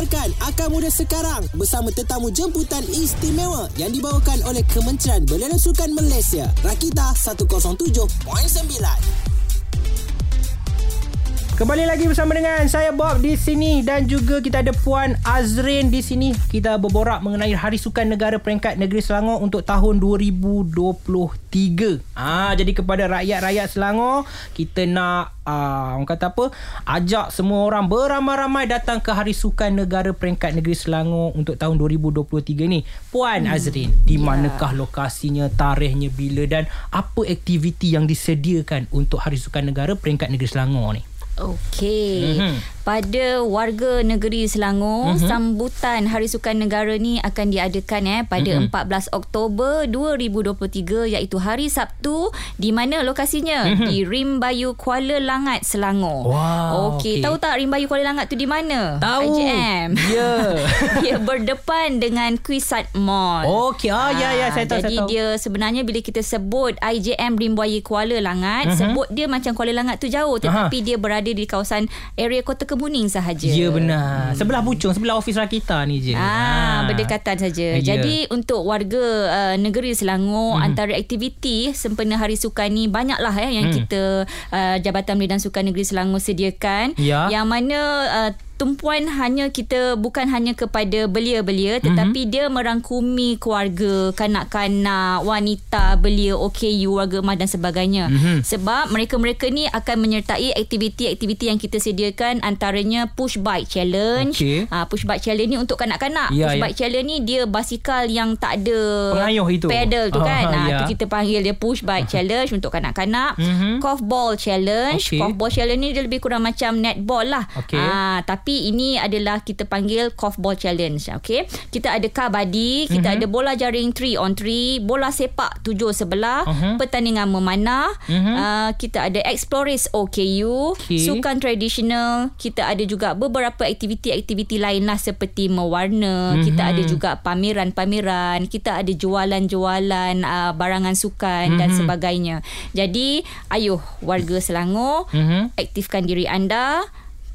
Dengarkan Akar Muda sekarang bersama tetamu jemputan istimewa yang dibawakan oleh Kementerian Belia dan Sukan Malaysia. Rakita 107.9. Kembali lagi bersama dengan saya Bob di sini dan juga kita ada Puan Azrin di sini. Kita berborak mengenai Hari Sukan Negara Peringkat Negeri Selangor untuk tahun 2023. Ah jadi kepada rakyat-rakyat Selangor, kita nak ah, orang kata apa? Ajak semua orang beramai-ramai datang ke Hari Sukan Negara Peringkat Negeri Selangor untuk tahun 2023 ni. Puan hmm. Azrin, di manakah lokasinya, tarikhnya bila dan apa aktiviti yang disediakan untuk Hari Sukan Negara Peringkat Negeri Selangor ni? Okey. Mm-hmm. Pada warga negeri Selangor, mm-hmm. sambutan Hari Sukan Negara ni akan diadakan eh pada mm-hmm. 14 Oktober 2023 iaitu hari Sabtu di mana lokasinya mm-hmm. di Rim Bayu Kuala Langat Selangor. Wow. Okey, okay. tahu tak Rim Bayu Kuala Langat tu di mana? Tahu. IJM. Ya. Yeah. dia berdepan dengan Quisat Mall. Okey, ah ya ya saya tahu jadi saya tahu. dia sebenarnya bila kita sebut IJM Rim Bayu Kuala Langat, mm-hmm. sebut dia macam Kuala Langat tu jauh tetapi Aha. dia berada di kawasan area Kota Kemuning sahaja. Ya benar. Hmm. Sebelah Puchong, sebelah ofis Rakita ni je. Ah, ha. berdekatan saja. Ya. Jadi untuk warga uh, negeri Selangor hmm. antara aktiviti sempena Hari Sukan ni banyaklah eh yang hmm. kita uh, Jabatan Belia dan Sukan Negeri Selangor sediakan. Ya. Yang mana uh, tumpuan hanya kita bukan hanya kepada belia-belia tetapi mm-hmm. dia merangkumi keluarga kanak-kanak wanita belia OKU warga emas dan sebagainya mm-hmm. sebab mereka-mereka ni akan menyertai aktiviti-aktiviti yang kita sediakan antaranya push bike challenge okay. uh, push bike challenge ni untuk kanak-kanak yeah, push yeah. bike challenge ni dia basikal yang tak ada pengayuh itu pedal tu kan uh, uh, tu kita panggil dia push bike challenge untuk kanak-kanak mm-hmm. golf ball challenge okay. golf ball challenge ni dia lebih kurang macam netball lah okay. uh, tapi tapi ini adalah kita panggil ball challenge okey kita ada kabadi kita uh-huh. ada bola jaring 3 on 3 bola sepak tujuh sebelah uh-huh. pertandingan memanah uh-huh. uh, kita ada explorers OKU okay. sukan tradisional kita ada juga beberapa aktiviti-aktiviti lain lah seperti mewarna uh-huh. kita ada juga pameran-pameran kita ada jualan-jualan uh, barangan sukan uh-huh. dan sebagainya jadi ayuh warga Selangor uh-huh. aktifkan diri anda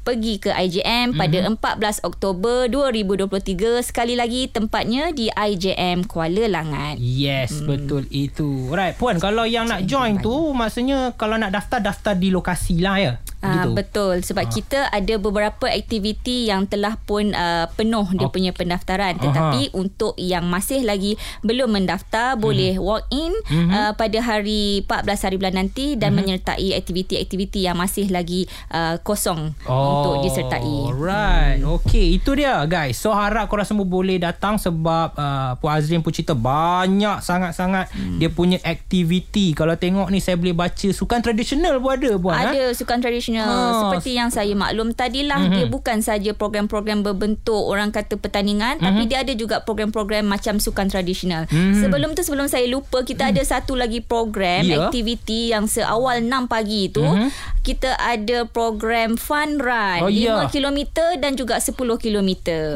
pergi ke IJM pada mm-hmm. 14 Oktober 2023 sekali lagi tempatnya di IJM Kuala Langat. Yes, hmm. betul itu. Right, puan kalau yang nak join tu maksudnya kalau nak daftar daftar di lokasi lah ya. Uh, betul sebab uh. kita ada beberapa aktiviti yang telah pun uh, penuh dia okay. punya pendaftaran tetapi uh-huh. untuk yang masih lagi belum mendaftar uh-huh. boleh walk in uh-huh. uh, pada hari 14 hari bulan nanti dan uh-huh. menyertai aktiviti-aktiviti yang masih lagi uh, kosong oh, untuk disertai. Alright. Hmm. Okay itu dia guys. So harap korang semua boleh datang sebab uh, Puan Azrin pun cerita banyak sangat-sangat hmm. dia punya aktiviti. Kalau tengok ni saya boleh baca sukan tradisional pun ada puan. Ada ha? sukan tradisional sebenarnya ha. seperti yang saya maklum tadilah mm-hmm. dia bukan saja program-program berbentuk orang kata pertandingan mm-hmm. tapi dia ada juga program-program macam sukan tradisional. Mm-hmm. Sebelum tu sebelum saya lupa kita mm. ada satu lagi program yeah. aktiviti yang seawal 6 pagi tu mm-hmm. kita ada program fun run oh, 5 yeah. km dan juga 10 km.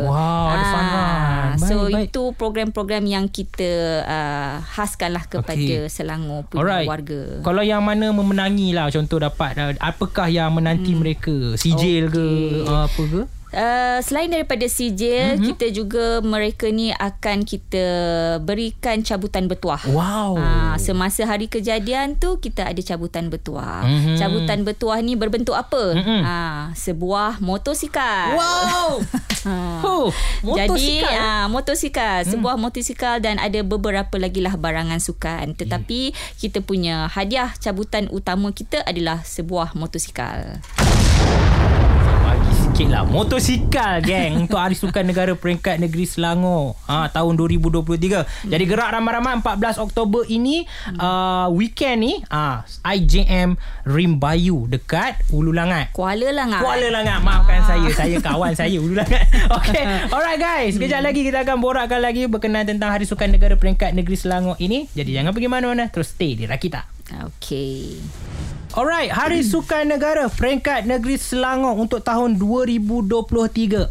Wow, ha. ada fun run. Baik, so baik. itu program-program yang kita uh, khaskanlah kepada okay. Selangor punya Alright. warga. Kalau yang mana memenangi lah contoh dapat uh, apakah yang menanti hmm. mereka sijil okay. ke apa ke Uh, selain daripada sijil mm-hmm. kita juga mereka ni akan kita berikan cabutan bertuah. Wow. Uh, semasa hari kejadian tu kita ada cabutan bertuah. Mm-hmm. Cabutan bertuah ni berbentuk apa? Mm-hmm. Uh, sebuah motosikal. Wow. oh, motosikal. Jadi uh, motosikal, mm. sebuah motosikal dan ada beberapa lagi lah barangan sukan. Tetapi yeah. kita punya hadiah cabutan utama kita adalah sebuah motosikal sikit lah. Motosikal geng Untuk Hari Sukan Negara Peringkat Negeri Selangor. Ha, Tahun 2023 hmm. Jadi gerak ramai-ramai 14 Oktober ini hmm. uh, Weekend ni uh, IJM Rimbayu Dekat Ulu Langat. Kuala Langat. Kuala Langat. Maafkan ah. saya Saya kawan saya Ulu Langat. Okay Alright guys. Sekejap lagi kita akan borakkan lagi Berkenaan tentang Hari Sukan Negara Peringkat Negeri Selangor ini. Jadi jangan pergi mana-mana Terus stay di Rakita. Okay Alright, Hari Sukan Negara peringkat negeri Selangor untuk tahun 2023 14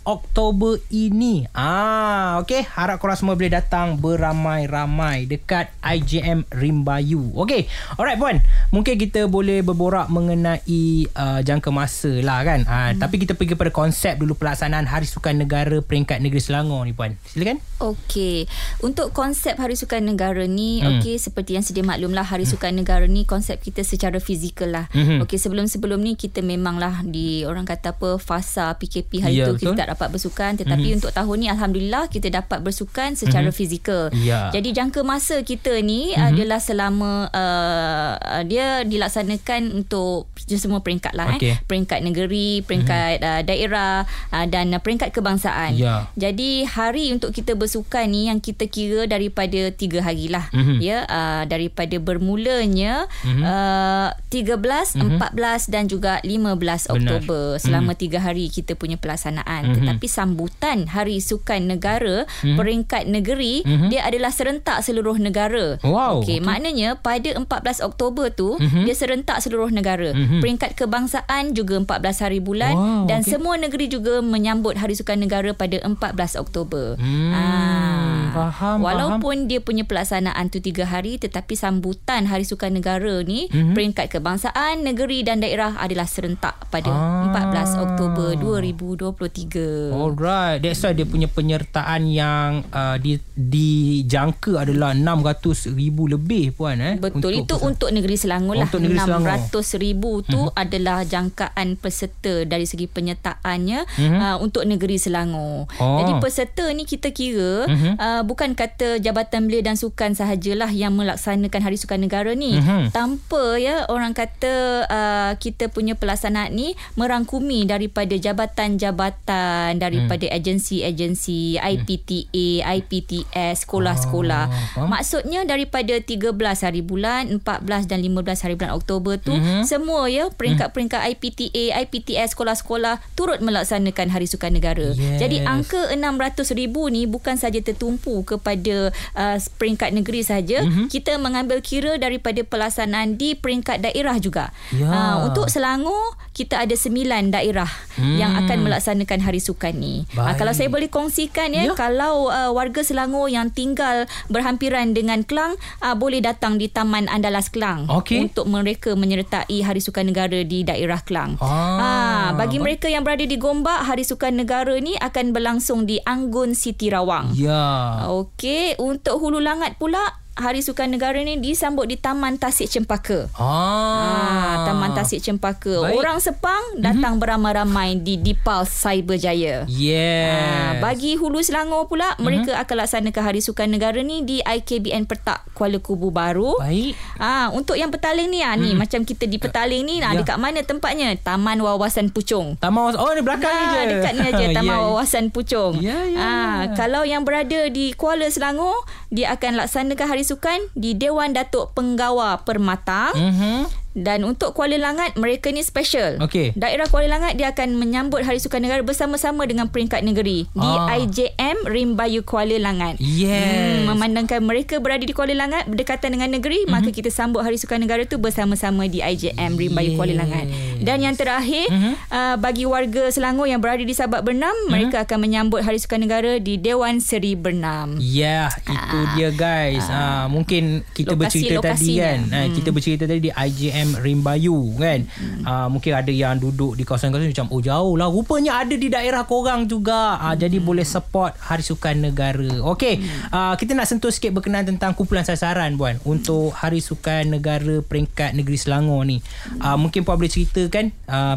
Oktober ini. Ah, okey, harap korang semua boleh datang beramai-ramai dekat IJM Rimbayu. Okey. Alright puan, mungkin kita boleh berborak mengenai uh, jangka masa lah kan. Uh, hmm. tapi kita pergi pada konsep dulu pelaksanaan Hari Sukan Negara peringkat negeri Selangor ni puan. Silakan. Okey. Untuk konsep Hari Sukan Negara ni, hmm. okey seperti yang sedia maklumlah Hari hmm. Sukan Negara ni konsep kita secara fizikal lah. Mm-hmm. Okey sebelum-sebelum ni kita memanglah di orang kata apa fasa PKP hari yeah, tu betul. kita tak dapat bersukan tetapi mm-hmm. untuk tahun ni alhamdulillah kita dapat bersukan secara mm-hmm. fizikal. Yeah. Jadi jangka masa kita ni mm-hmm. adalah selama uh, dia dilaksanakan untuk semua peringkat lah okay. eh. Peringkat negeri, peringkat mm-hmm. uh, daerah uh, dan uh, peringkat kebangsaan. Yeah. Jadi hari untuk kita bersukan ni yang kita kira daripada tiga hari lah. Mm-hmm. Ya, uh, daripada bermulanya mm-hmm. uh, 13, mm-hmm. 14 dan juga 15 Oktober selama mm-hmm. 3 hari kita punya pelaksanaan. Mm-hmm. Tetapi sambutan Hari Sukan Negara mm-hmm. peringkat negeri mm-hmm. dia adalah serentak seluruh negara. Wow. Okey, okay. maknanya pada 14 Oktober tu mm-hmm. dia serentak seluruh negara. Mm-hmm. Peringkat kebangsaan juga 14 hari bulan wow. dan okay. semua negeri juga menyambut Hari Sukan Negara pada 14 Oktober. Hmm. Ah. Faham, Walaupun faham. dia punya pelaksanaan tu 3 hari tetapi sambutan Hari Sukan Negara ni mm-hmm. Peringkat kebangsaan, negeri dan daerah adalah serentak pada ah. 14 Oktober 2023. Alright, that's why dia punya penyertaan yang uh, di dijangka adalah 600 ribu lebih puan eh. Betul, untuk itu peserta. untuk negeri Selangor lah. Untuk negeri 600 ribu tu uh-huh. adalah jangkaan peserta dari segi penyertaannya uh-huh. uh, untuk negeri Selangor. Oh. Jadi peserta ni kita kira uh-huh. uh, bukan kata Jabatan Belia dan Sukan sahajalah yang melaksanakan Hari Sukan Negara ni. Uh-huh. Tanpa ya orang kata uh, kita punya pelaksanaan ni merangkumi daripada jabatan-jabatan daripada hmm. agensi-agensi IPTA, IPTS, sekolah-sekolah. Oh, Maksudnya daripada 13 hari bulan, 14 dan 15 hari bulan Oktober tu hmm. semua ya peringkat-peringkat IPTA, IPTS, sekolah-sekolah turut melaksanakan Hari Sukan Negara. Yes. Jadi angka 600 ribu ni bukan saja tertumpu kepada uh, peringkat negeri saja, hmm. kita mengambil kira daripada pelaksanaan di peringkat daerah juga. Ya. Uh, untuk Selangor kita ada sembilan daerah hmm. yang akan melaksanakan hari sukan ni. Uh, kalau saya boleh kongsikan ya, ya. kalau uh, warga Selangor yang tinggal berhampiran dengan Kelang uh, boleh datang di Taman Andalas Kelang okay. untuk mereka menyertai Hari Sukan Negara di daerah Kelang. Ah. Uh, bagi mereka yang berada di Gombak, Hari Sukan Negara ni akan berlangsung di Anggun Siti Rawang. Ya. Okey, untuk Hulu Langat pula Hari Sukan Negara ni disambut di Taman Tasik Cempaka. Ah. Ha, Taman Tasik Cempaka. Baik. Orang Sepang datang mm-hmm. beramai-ramai di Dipal Cyberjaya. Yeah. Ha, bagi Hulu Selangor pula, mm-hmm. mereka akan laksanakan Hari Sukan Negara ni di IKBN Pertak Kuala Kubu Baru. Baik. Ha, untuk yang petaling ni, ha, ni mm. macam kita di petaling ni, nah, ya. dekat mana tempatnya? Taman Wawasan Puchong. Taman Wawasan, oh di belakang ha, ni je. Dekat ni aja Taman yeah. Wawasan Puchong. Yeah, yeah. Ha, kalau yang berada di Kuala Selangor, dia akan laksanakan Hari Sukan di Dewan Datuk Penggawa Permata. Mm-hmm. Dan untuk Kuala Langat mereka ni special. Okay. Daerah Kuala Langat dia akan menyambut Hari Sukan Negara bersama-sama dengan peringkat negeri di ah. IJM Rimbayu Kuala Langat. Yes. Hmm, memandangkan mereka berada di Kuala Langat berdekatan dengan negeri, mm-hmm. maka kita sambut Hari Sukan Negara tu bersama-sama di IJM Rimbayu yes. Kuala Langat. Dan yang terakhir mm-hmm. uh, bagi warga Selangor yang berada di Sabak Bernam, mm-hmm. mereka akan menyambut Hari Sukan Negara di Dewan Seri Bernam. Ya, yeah, itu ah. dia guys. Ah. Uh, mungkin kita lokasi, bercerita tadi kan. Hmm. Uh, kita bercerita tadi di IJM Rimbayu kan? Hmm. uh, mungkin ada yang duduk di kawasan-kawasan macam oh jauh lah. Rupanya ada di daerah korang juga. Uh, hmm. jadi boleh support Hari Sukan Negara. Okey, hmm. uh, kita nak sentuh sikit berkenaan tentang kumpulan sasaran Puan. Untuk Hari Sukan Negara peringkat negeri Selangor ni. Uh, mungkin Puan boleh ceritakan uh,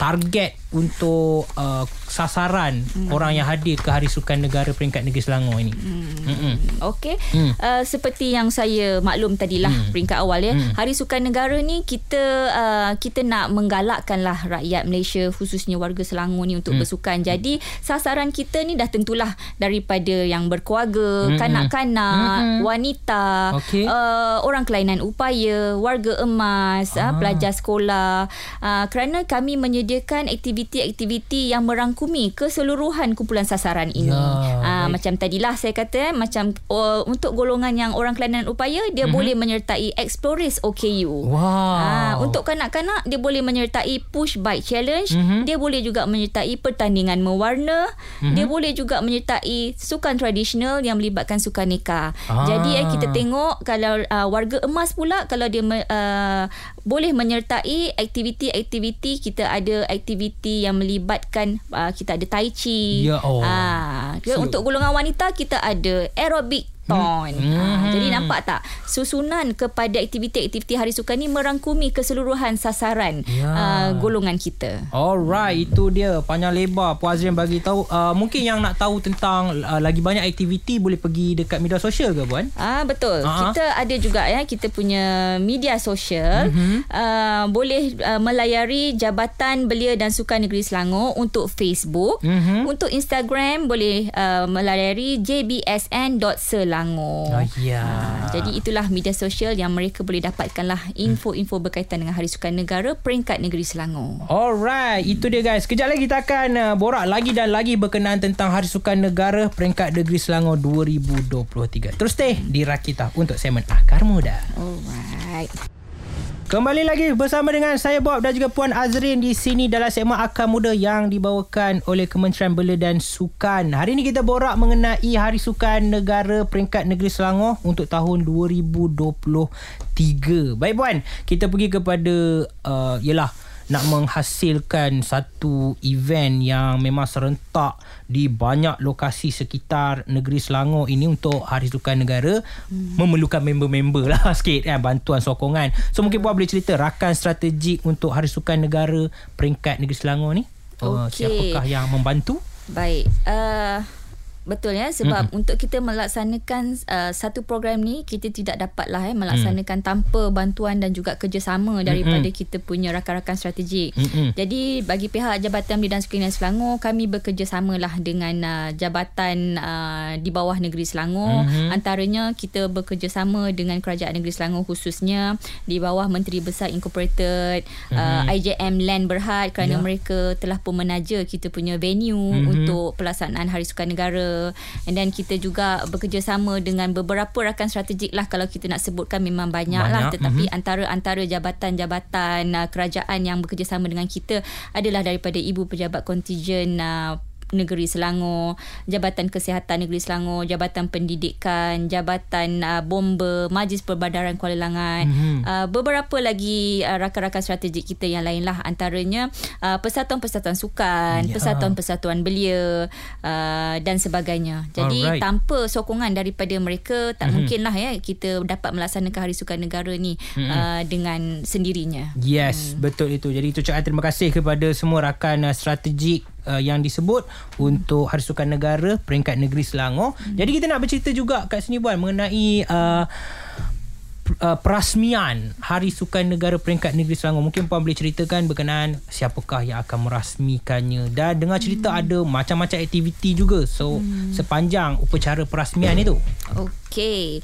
target untuk uh, sasaran hmm. orang yang hadir ke Hari Sukan Negara peringkat negeri Selangor ini. Hmm. Okey. Hmm. Uh, seperti yang saya maklum tadilah hmm. peringkat awal ya. Hmm. Hari Sukan Negara ni kita uh, kita nak menggalakkanlah rakyat Malaysia khususnya warga Selangor ni untuk hmm. bersukan. Jadi sasaran kita ni dah tentulah daripada yang berkeluarga, hmm. kanak-kanak, hmm. wanita, okay. uh, orang kelainan upaya, warga emas, ah. uh, pelajar sekolah. Uh, kerana kami menyediakan aktiviti aktiviti-aktiviti yang merangkumi keseluruhan kumpulan sasaran ini. Ya, uh, macam tadilah saya kata macam uh, untuk golongan yang orang kelainan upaya dia mm-hmm. boleh menyertai Explorers OKU. Wow. Uh, untuk kanak-kanak dia boleh menyertai Push Bike Challenge, mm-hmm. dia boleh juga menyertai pertandingan mewarna, mm-hmm. dia boleh juga menyertai sukan tradisional yang melibatkan sukan nikah. Ah. Jadi eh, kita tengok kalau uh, warga emas pula kalau dia uh, boleh menyertai aktiviti-aktiviti kita ada aktiviti yang melibatkan uh, kita ada tai chi. Ya oh. Ah, so, untuk golongan wanita kita ada aerobik ton. Hmm. Ha, jadi nampak tak susunan kepada aktiviti-aktiviti hari sukan ni merangkumi keseluruhan sasaran ya. uh, golongan kita. Alright, itu dia panjang lebar Puan Azrin bagi tahu. Uh, mungkin yang nak tahu tentang uh, lagi banyak aktiviti boleh pergi dekat media sosial ke Puan? Ah betul. Uh-huh. Kita ada juga ya kita punya media sosial uh-huh. uh, boleh uh, melayari Jabatan Belia dan Sukan Negeri Selangor untuk Facebook, uh-huh. untuk Instagram boleh uh, melayari jbsn.sel Selangor. Oh, ya. Ha, jadi itulah media sosial yang mereka boleh dapatkanlah info-info berkaitan dengan Hari Sukan Negara peringkat negeri Selangor. Alright, itu dia guys. Kejap lagi kita akan uh, borak lagi dan lagi berkenaan tentang Hari Sukan Negara peringkat negeri Selangor 2023. Terus stay di Rakita untuk segmen Akar Muda. Alright. Kembali lagi bersama dengan saya Bob dan juga Puan Azrin di sini dalam segmen Akar Muda yang dibawakan oleh Kementerian Belia dan Sukan. Hari ini kita borak mengenai Hari Sukan Negara Peringkat Negeri Selangor untuk tahun 2023. Baik Puan, kita pergi kepada uh, yalah nak menghasilkan satu event yang memang serentak di banyak lokasi sekitar negeri Selangor ini untuk Hari Sukan Negara hmm. memerlukan member-member lah sikit kan bantuan sokongan. So mungkin buat boleh cerita rakan strategik untuk Hari Sukan Negara peringkat negeri Selangor ni. Uh, okay. Siapakah yang membantu? Baik. Uh Betul ya sebab mm-hmm. untuk kita melaksanakan uh, satu program ni kita tidak dapatlah eh melaksanakan mm. tanpa bantuan dan juga kerjasama daripada mm-hmm. kita punya rakan-rakan strategik. Mm-hmm. Jadi bagi pihak Jabatan Belia dan Sukan Selangor kami bekerjasamalah dengan uh, jabatan uh, di bawah negeri Selangor mm-hmm. antaranya kita bekerjasama dengan Kerajaan Negeri Selangor khususnya di bawah Menteri Besar Incorporated mm-hmm. uh, IJM Land Berhad kerana yeah. mereka telah pun menaja kita punya venue mm-hmm. untuk pelaksanaan Hari Sukan Negara and then kita juga bekerjasama dengan beberapa rakan strategik lah kalau kita nak sebutkan memang banyak, banyak. lah tetapi mm-hmm. antara-antara jabatan-jabatan uh, kerajaan yang bekerjasama dengan kita adalah daripada ibu pejabat kontijen uh, Negeri Selangor, Jabatan Kesihatan Negeri Selangor, Jabatan Pendidikan, Jabatan uh, Bomba, Majlis Perbadaran Kuala Langat, mm-hmm. uh, beberapa lagi uh, rakan-rakan strategik kita yang lain lah antaranya uh, persatuan-persatuan sukan, yeah. persatuan-persatuan belia uh, dan sebagainya. Jadi Alright. tanpa sokongan daripada mereka tak mm-hmm. mungkinlah ya kita dapat melaksanakan Hari Sukan Negara ni mm-hmm. uh, dengan sendirinya. Yes, hmm. betul itu. Jadi ucapkan terima kasih kepada semua rakan uh, strategik uh, yang disebut untuk Hari Sukan Negara peringkat negeri Selangor. Hmm. Jadi kita nak bercerita juga kat sini buat mengenai uh, uh, perasmian Hari Sukan Negara peringkat negeri Selangor. Mungkin puan boleh ceritakan berkenaan siapakah yang akan merasmikannya dan dengar cerita hmm. ada macam-macam aktiviti juga. So hmm. sepanjang upacara perasmian itu. Okey.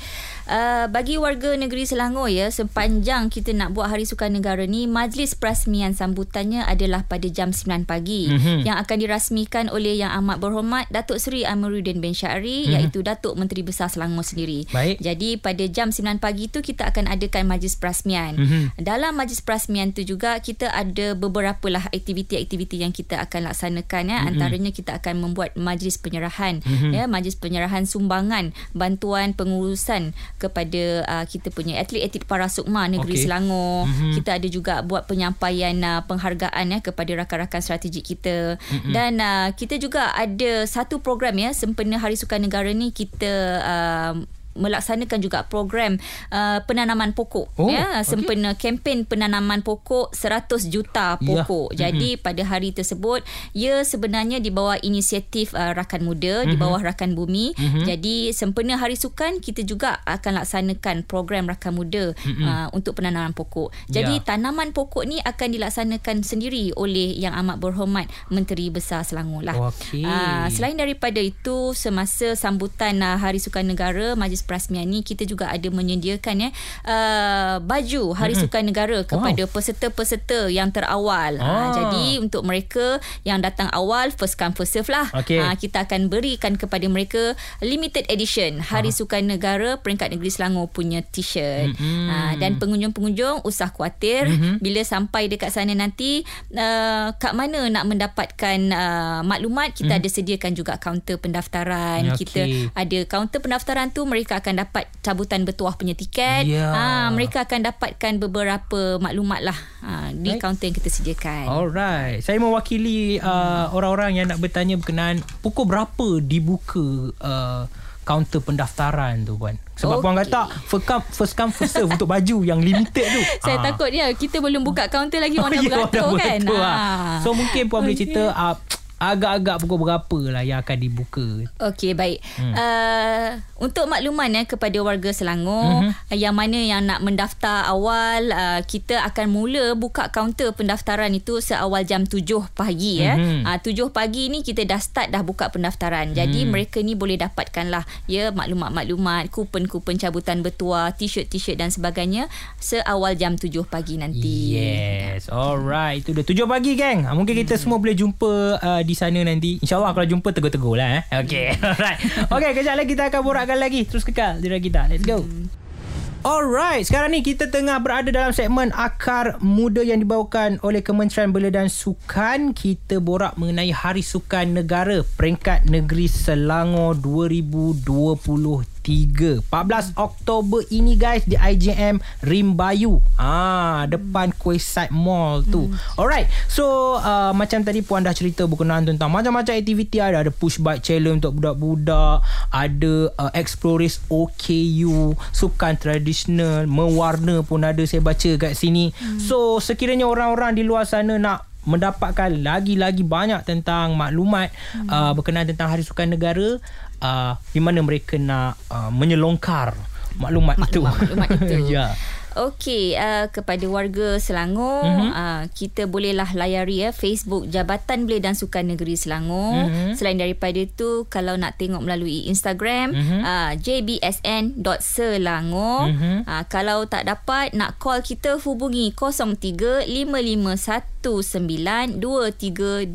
Uh, bagi warga negeri Selangor ya sepanjang kita nak buat Hari Sukan Negara ni majlis perasmian sambutannya adalah pada jam 9 pagi mm-hmm. yang akan dirasmikan oleh yang amat berhormat Datuk Seri Amiruddin bin Syari mm-hmm. iaitu Datuk Menteri Besar Selangor sendiri. Baik. Jadi pada jam 9 pagi tu kita akan adakan majlis perasmian. Mm-hmm. Dalam majlis perasmian tu juga kita ada beberapa lah aktiviti-aktiviti yang kita akan laksanakan ya mm-hmm. antaranya kita akan membuat majlis penyerahan mm-hmm. ya majlis penyerahan sumbangan bantuan pengurusan kepada uh, kita punya atlet-atlet para sukma negeri okay. Selangor. Mm-hmm. Kita ada juga buat penyampaian uh, penghargaan ya kepada rakan-rakan strategik kita. Mm-hmm. Dan uh, kita juga ada satu program ya sempena Hari Sukan Negara ni kita uh, melaksanakan juga program uh, penanaman pokok oh, ya sempena okay. kempen penanaman pokok 100 juta ya. pokok. Ya. Jadi mm-hmm. pada hari tersebut ia sebenarnya di bawah inisiatif uh, rakan muda mm-hmm. di bawah rakan bumi. Mm-hmm. Jadi sempena hari sukan kita juga akan laksanakan program rakan muda mm-hmm. uh, untuk penanaman pokok. Jadi yeah. tanaman pokok ni akan dilaksanakan sendiri oleh yang amat berhormat Menteri Besar Selangor lah. Okay. Uh, selain daripada itu semasa sambutan uh, Hari Sukan Negara Majlis perasmian ni kita juga ada menyediakan ya uh, baju Hari mm-hmm. Sukan Negara kepada wow. peserta-peserta yang terawal. Ah. Uh, jadi untuk mereka yang datang awal first come first serve lah. Okay. Uh, kita akan berikan kepada mereka limited edition Hari uh. Sukan Negara peringkat negeri Selangor punya t-shirt. Mm-hmm. Uh, dan pengunjung-pengunjung usah khawatir mm-hmm. bila sampai dekat sana nanti uh, kat mana nak mendapatkan uh, maklumat kita mm-hmm. ada sediakan juga kaunter pendaftaran. Okay. Kita ada kaunter pendaftaran tu mereka akan dapat cabutan bertuah punya tiket. Yeah. Ha, mereka akan dapatkan beberapa maklumat lah ha, di right. kaunter yang kita sediakan. Alright. Saya mewakili uh, orang-orang yang nak bertanya berkenaan pukul berapa dibuka uh, kaunter pendaftaran tu puan. Sebab okay. puan kata first come first come first serve untuk baju yang limited tu. Saya ha. takut dia kita belum buka kaunter lagi orang dah beratur kan. Ha. So mungkin puan okay. boleh cerita uh, agak-agak pukul berapa lah yang akan dibuka. Okey, baik. Hmm. Uh, untuk makluman ya kepada warga Selangor mm-hmm. yang mana yang nak mendaftar awal, uh, kita akan mula buka kaunter pendaftaran itu seawal jam 7 pagi ya. Mm-hmm. Uh, 7 pagi ni kita dah start dah buka pendaftaran. Jadi mm. mereka ni boleh dapatkanlah ya maklumat-maklumat, kupon-kupon cabutan bertuah, t-shirt-t-shirt dan sebagainya seawal jam 7 pagi nanti. Yes. Alright. Itu dah 7 pagi geng. Mungkin kita mm. semua boleh jumpa uh, di sana nanti. InsyaAllah kalau jumpa tegur-tegur lah. Eh. Okay. Alright. Okay, kejap lagi kita akan borakkan lagi. Terus kekal di kita. Let's go. Alright, sekarang ni kita tengah berada dalam segmen Akar Muda yang dibawakan oleh Kementerian Belia dan Sukan. Kita borak mengenai Hari Sukan Negara Peringkat Negeri Selangor 2023. 3 14 Oktober ini guys di IJM Rimbayu. Ah depan Quayside Mall tu. Hmm. alright so uh, macam tadi puan dah cerita berkenaan tentang macam-macam aktiviti. Ada ada push bike challenge untuk budak-budak. Ada uh, explorers OKU sukan tradisional mewarna pun ada saya baca kat sini. Hmm. so sekiranya orang-orang di luar sana nak mendapatkan lagi-lagi banyak tentang maklumat hmm. uh, berkenaan tentang Hari Sukan Negara uh, di mana mereka nak uh, menyelongkar maklumat, maklumat itu. Maklumat itu. ya. Okey, uh, kepada warga Selangor, mm-hmm. uh, kita bolehlah layari ya Facebook Jabatan Belia dan Sukan Negeri Selangor. Mm-hmm. Selain daripada itu, kalau nak tengok melalui Instagram, mm-hmm. uh, jbsn.selangor. Mm-hmm. Uh, kalau tak dapat, nak call kita hubungi 03-551 092326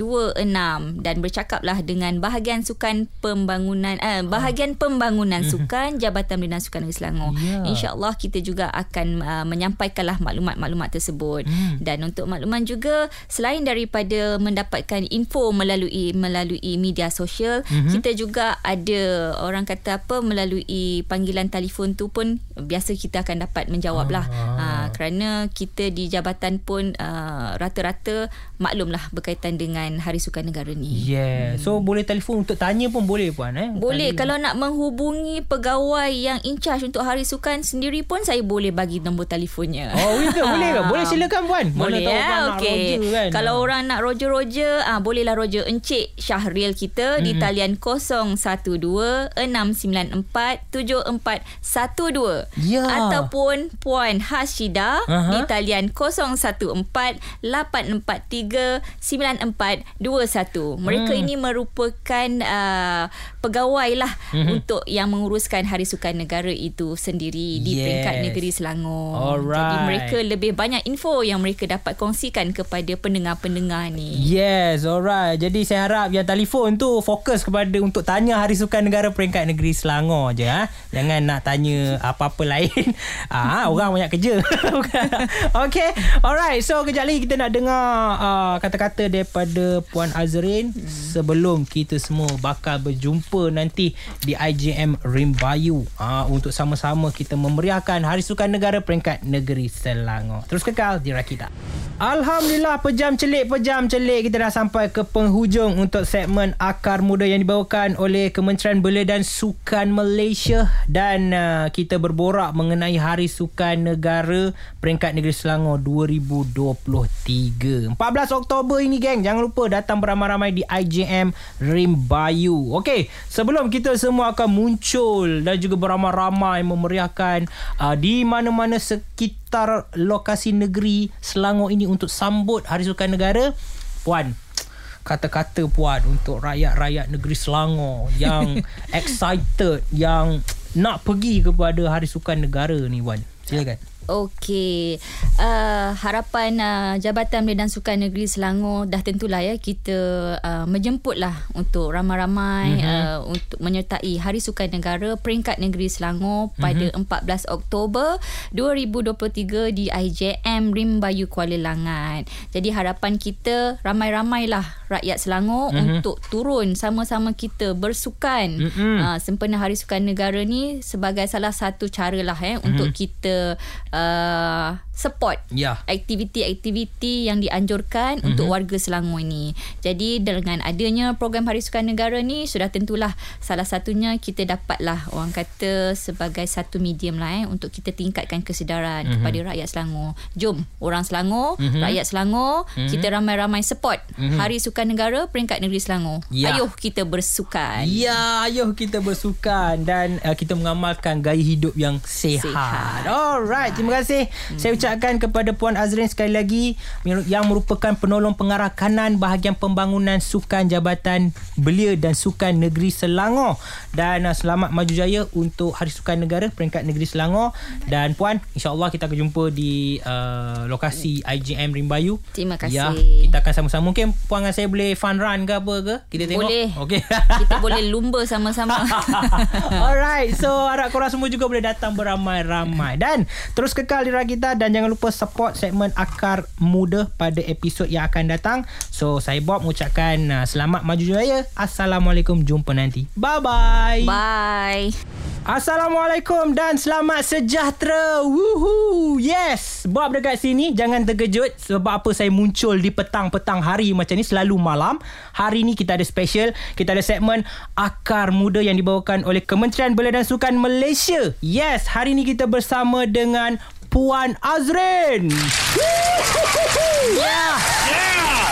dan bercakaplah dengan bahagian sukan pembangunan eh, bahagian pembangunan mhm. sukan Jabatan Bina Sukan Negeri Selangor. Yeah. InsyaAllah kita juga akan uh, menyampaikanlah maklumat-maklumat tersebut. Mm. Dan untuk makluman juga selain daripada mendapatkan info melalui melalui media sosial, mm-hmm. kita juga ada orang kata apa melalui panggilan telefon tu pun biasa kita akan dapat menjawablah. Ah. Uh, kerana kita di jabatan pun uh, rata-rata rata maklumlah berkaitan dengan Hari Sukan Negara ni. Yeah. Hmm. So boleh telefon untuk tanya pun boleh puan eh? Boleh. Tanya. Kalau nak menghubungi pegawai yang in charge untuk Hari Sukan sendiri pun saya boleh bagi nombor telefonnya. Oh, itu boleh ke? Boleh silakan puan. Boleh Mana ya. Okey. Kan? Kalau orang nak roger-roger, ah bolehlah roger Encik Syahril kita hmm. di talian 012 694 7412 yeah. ataupun puan Hashida uh-huh. di talian 014 8439421. Mereka hmm. ini merupakan uh, pegawai lah hmm. untuk yang menguruskan Hari Sukan Negara itu sendiri di yes. peringkat negeri Selangor. Alright. Jadi mereka lebih banyak info yang mereka dapat kongsikan kepada pendengar-pendengar ni. Yes, alright. Jadi saya harap yang telefon tu fokus kepada untuk tanya Hari Sukan Negara peringkat negeri Selangor je. Ha? Jangan nak tanya apa-apa lain. ah, orang banyak kerja. okay. Alright. So kejap lagi kita nak dengar uh, kata-kata daripada Puan Azrin hmm. sebelum kita semua bakal berjumpa nanti di IJM Rimbayu uh, untuk sama-sama kita memeriahkan Hari Sukan Negara peringkat negeri Selangor. Terus kekal di Rakita. Alhamdulillah pejam celik pejam celik kita dah sampai ke penghujung untuk segmen Akar Muda yang dibawakan oleh Kementerian Belia dan Sukan Malaysia dan uh, kita berborak mengenai Hari Sukan Negara peringkat negeri Selangor 2023. 14 Oktober ini geng jangan lupa datang beramai-ramai di IJM Rimbayu. Okey, sebelum kita semua akan muncul dan juga beramai-ramai memeriahkan uh, di mana-mana sekitar lokasi negeri Selangor ini untuk sambut Hari Sukan Negara, puan kata-kata puan untuk rakyat-rakyat negeri Selangor yang excited yang nak pergi kepada Hari Sukan Negara ni Wan? Silakan. Okey, uh, harapan uh, Jabatan Belia dan Sukan Negeri Selangor dah tentulah ya kita uh, menjemputlah untuk ramai-ramai mm-hmm. uh, untuk menyertai Hari Sukan Negara peringkat Negeri Selangor pada mm-hmm. 14 Oktober 2023 di IJM Rimbayu Kuala Langat. Jadi harapan kita ramai-ramailah rakyat Selangor mm-hmm. untuk turun sama-sama kita bersukan mm-hmm. uh, sempena Hari Sukan Negara ni sebagai salah satu caralah eh mm-hmm. untuk kita uh, support yeah. aktiviti-aktiviti yang dianjurkan mm-hmm. untuk warga Selangor ini. Jadi dengan adanya program Hari Sukan Negara ni sudah tentulah salah satunya kita dapatlah orang kata sebagai satu medium lah eh, untuk kita tingkatkan kesedaran mm-hmm. kepada rakyat Selangor. Jom orang Selangor, mm-hmm. rakyat Selangor, mm-hmm. kita ramai-ramai support mm-hmm. Hari Sukan Negara peringkat negeri Selangor. Yeah. Ayuh kita bersukan. Ya, yeah, ayuh kita bersukan dan uh, kita mengamalkan gaya hidup yang sehat. sehat. Alright, terima kasih. Mm-hmm. Saya ucapkan kepada Puan Azrin sekali lagi yang merupakan penolong pengarah kanan bahagian pembangunan sukan Jabatan Belia dan Sukan Negeri Selangor. Dan uh, selamat maju jaya untuk Hari Sukan Negara peringkat Negeri Selangor. Dan Puan insyaAllah kita akan jumpa di uh, lokasi IGM Rimbayu. Terima kasih. ya, kita akan sama-sama. Mungkin Puan dengan saya boleh fun run ke apa ke? Kita tengok. Boleh. Okay. kita boleh lumba sama-sama. Alright so harap korang semua juga boleh datang beramai-ramai. Dan terus kekal di Ragita dan jangan lupa support segmen Akar Muda pada episod yang akan datang. So, saya Bob mengucapkan uh, selamat maju jaya. Assalamualaikum. Jumpa nanti. Bye-bye. Bye. Assalamualaikum dan selamat sejahtera. Woohoo. Yes. Bob dekat sini. Jangan terkejut sebab apa saya muncul di petang-petang hari macam ni. Selalu malam. Hari ni kita ada special. Kita ada segmen Akar Muda yang dibawakan oleh Kementerian Belia dan Sukan Malaysia. Yes. Hari ni kita bersama dengan Puan Azrin. Yeah. Yeah.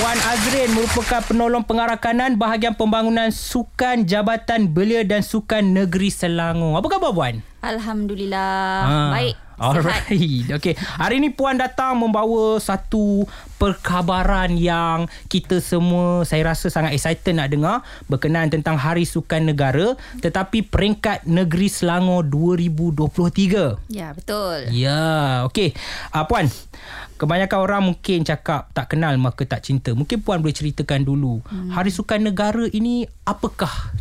Puan Azrin merupakan penolong pengarah kanan bahagian pembangunan sukan Jabatan Belia dan Sukan Negeri Selangor. Apa khabar Puan? Alhamdulillah. Ha. Baik. Alright. Okay. Hari ini Puan datang membawa satu perkabaran yang kita semua saya rasa sangat excited nak dengar berkenaan tentang Hari Sukan Negara tetapi peringkat negeri Selangor 2023. Ya, betul. Ya, okey. Uh, Puan, kebanyakan orang mungkin cakap tak kenal maka tak cinta. Mungkin Puan boleh ceritakan dulu hmm. Hari Sukan Negara ini apakah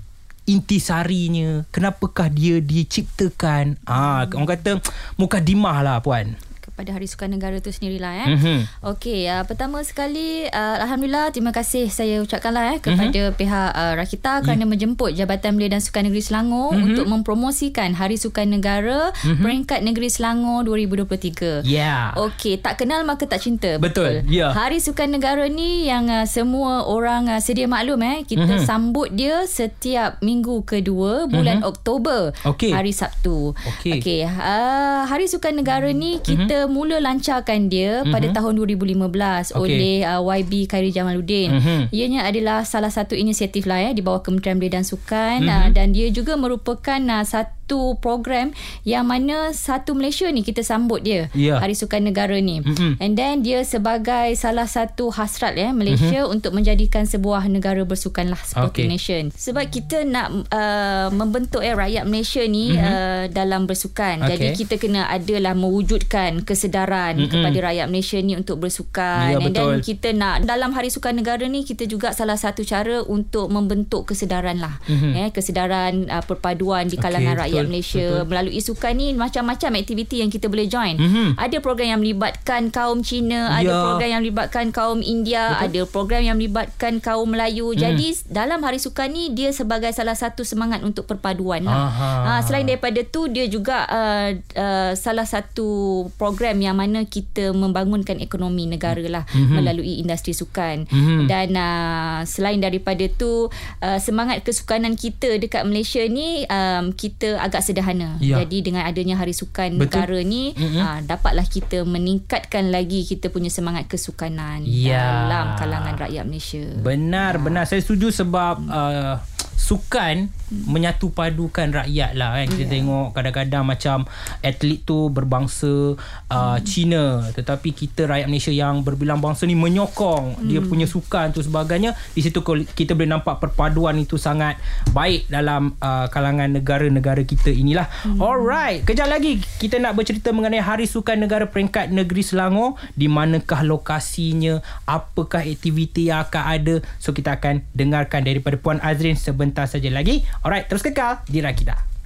intisarinya? Kenapakah dia diciptakan? Ah orang kata mukadimah lah puan pada Hari Sukan Negara tu sendirilah eh. Mm-hmm. Okey, uh, pertama sekali uh, alhamdulillah terima kasih saya ucapkanlah eh kepada mm-hmm. pihak uh, Rakita kerana mm. menjemput Jabatan Belia dan Sukan Negeri Selangor mm-hmm. untuk mempromosikan Hari Sukan Negara mm-hmm. peringkat Negeri Selangor 2023. Yeah. Okey, tak kenal maka tak cinta. Betul. Betul. Yeah. Hari Sukan Negara ni yang uh, semua orang uh, sedia maklum eh kita mm-hmm. sambut dia setiap minggu kedua bulan mm-hmm. Oktober. Okay. Hari Sabtu. Okey. Okey, uh, Hari Sukan Negara ni kita mm-hmm mula lancarkan dia mm-hmm. pada tahun 2015 okay. oleh uh, YB Khairi Jamaluddin. Mm-hmm. Ianya adalah salah satu inisiatif lah ya di bawah Kementerian Belia dan Sukan mm-hmm. uh, dan dia juga merupakan uh, satu satu program yang mana satu Malaysia ni kita sambut dia yeah. Hari Sukan Negara ni mm-hmm. and then dia sebagai salah satu hasrat ya Malaysia mm-hmm. untuk menjadikan sebuah negara bersukan lah seperti okay. nation sebab kita nak uh, membentuk ya rakyat Malaysia ni mm-hmm. uh, dalam bersukan okay. jadi kita kena adalah mewujudkan kesedaran mm-hmm. kepada rakyat Malaysia ni untuk bersukan yeah, and betul. then kita nak dalam Hari Sukan Negara ni kita juga salah satu cara untuk membentuk kesedaran lah mm-hmm. ya kesedaran uh, perpaduan di kalangan okay, rakyat rakyat Malaysia betul. melalui sukan ni macam-macam aktiviti yang kita boleh join. Mm-hmm. Ada program yang melibatkan kaum Cina, ya. ada program yang melibatkan kaum India, betul. ada program yang melibatkan kaum Melayu. Mm. Jadi dalam hari sukan ni dia sebagai salah satu semangat untuk perpaduan lah. Ha, selain daripada tu dia juga uh, uh, salah satu program yang mana kita membangunkan ekonomi negara lah mm-hmm. melalui industri sukan. Mm-hmm. Dan uh, selain daripada tu uh, semangat kesukanan kita dekat Malaysia ni um, kita agak sederhana. Ya. Jadi dengan adanya Hari Sukan Betul. Negara ni mm-hmm. aa, dapatlah kita meningkatkan lagi kita punya semangat kesukanan ya. dalam kalangan rakyat Malaysia. Benar, ha. benar. Saya setuju sebab uh, sukan menyatu padukan rakyat lah kan kita yeah. tengok kadang-kadang macam atlet tu berbangsa uh, mm. Cina tetapi kita rakyat Malaysia yang berbilang bangsa ni menyokong mm. dia punya sukan tu sebagainya di situ kita boleh nampak perpaduan itu sangat baik dalam uh, kalangan negara-negara kita inilah mm. alright kejap lagi kita nak bercerita mengenai Hari Sukan Negara Peringkat Negeri Selangor di manakah lokasinya apakah aktiviti yang akan ada so kita akan dengarkan daripada Puan Azrin sebentar saja lagi Alright, terus kekal di Rakita.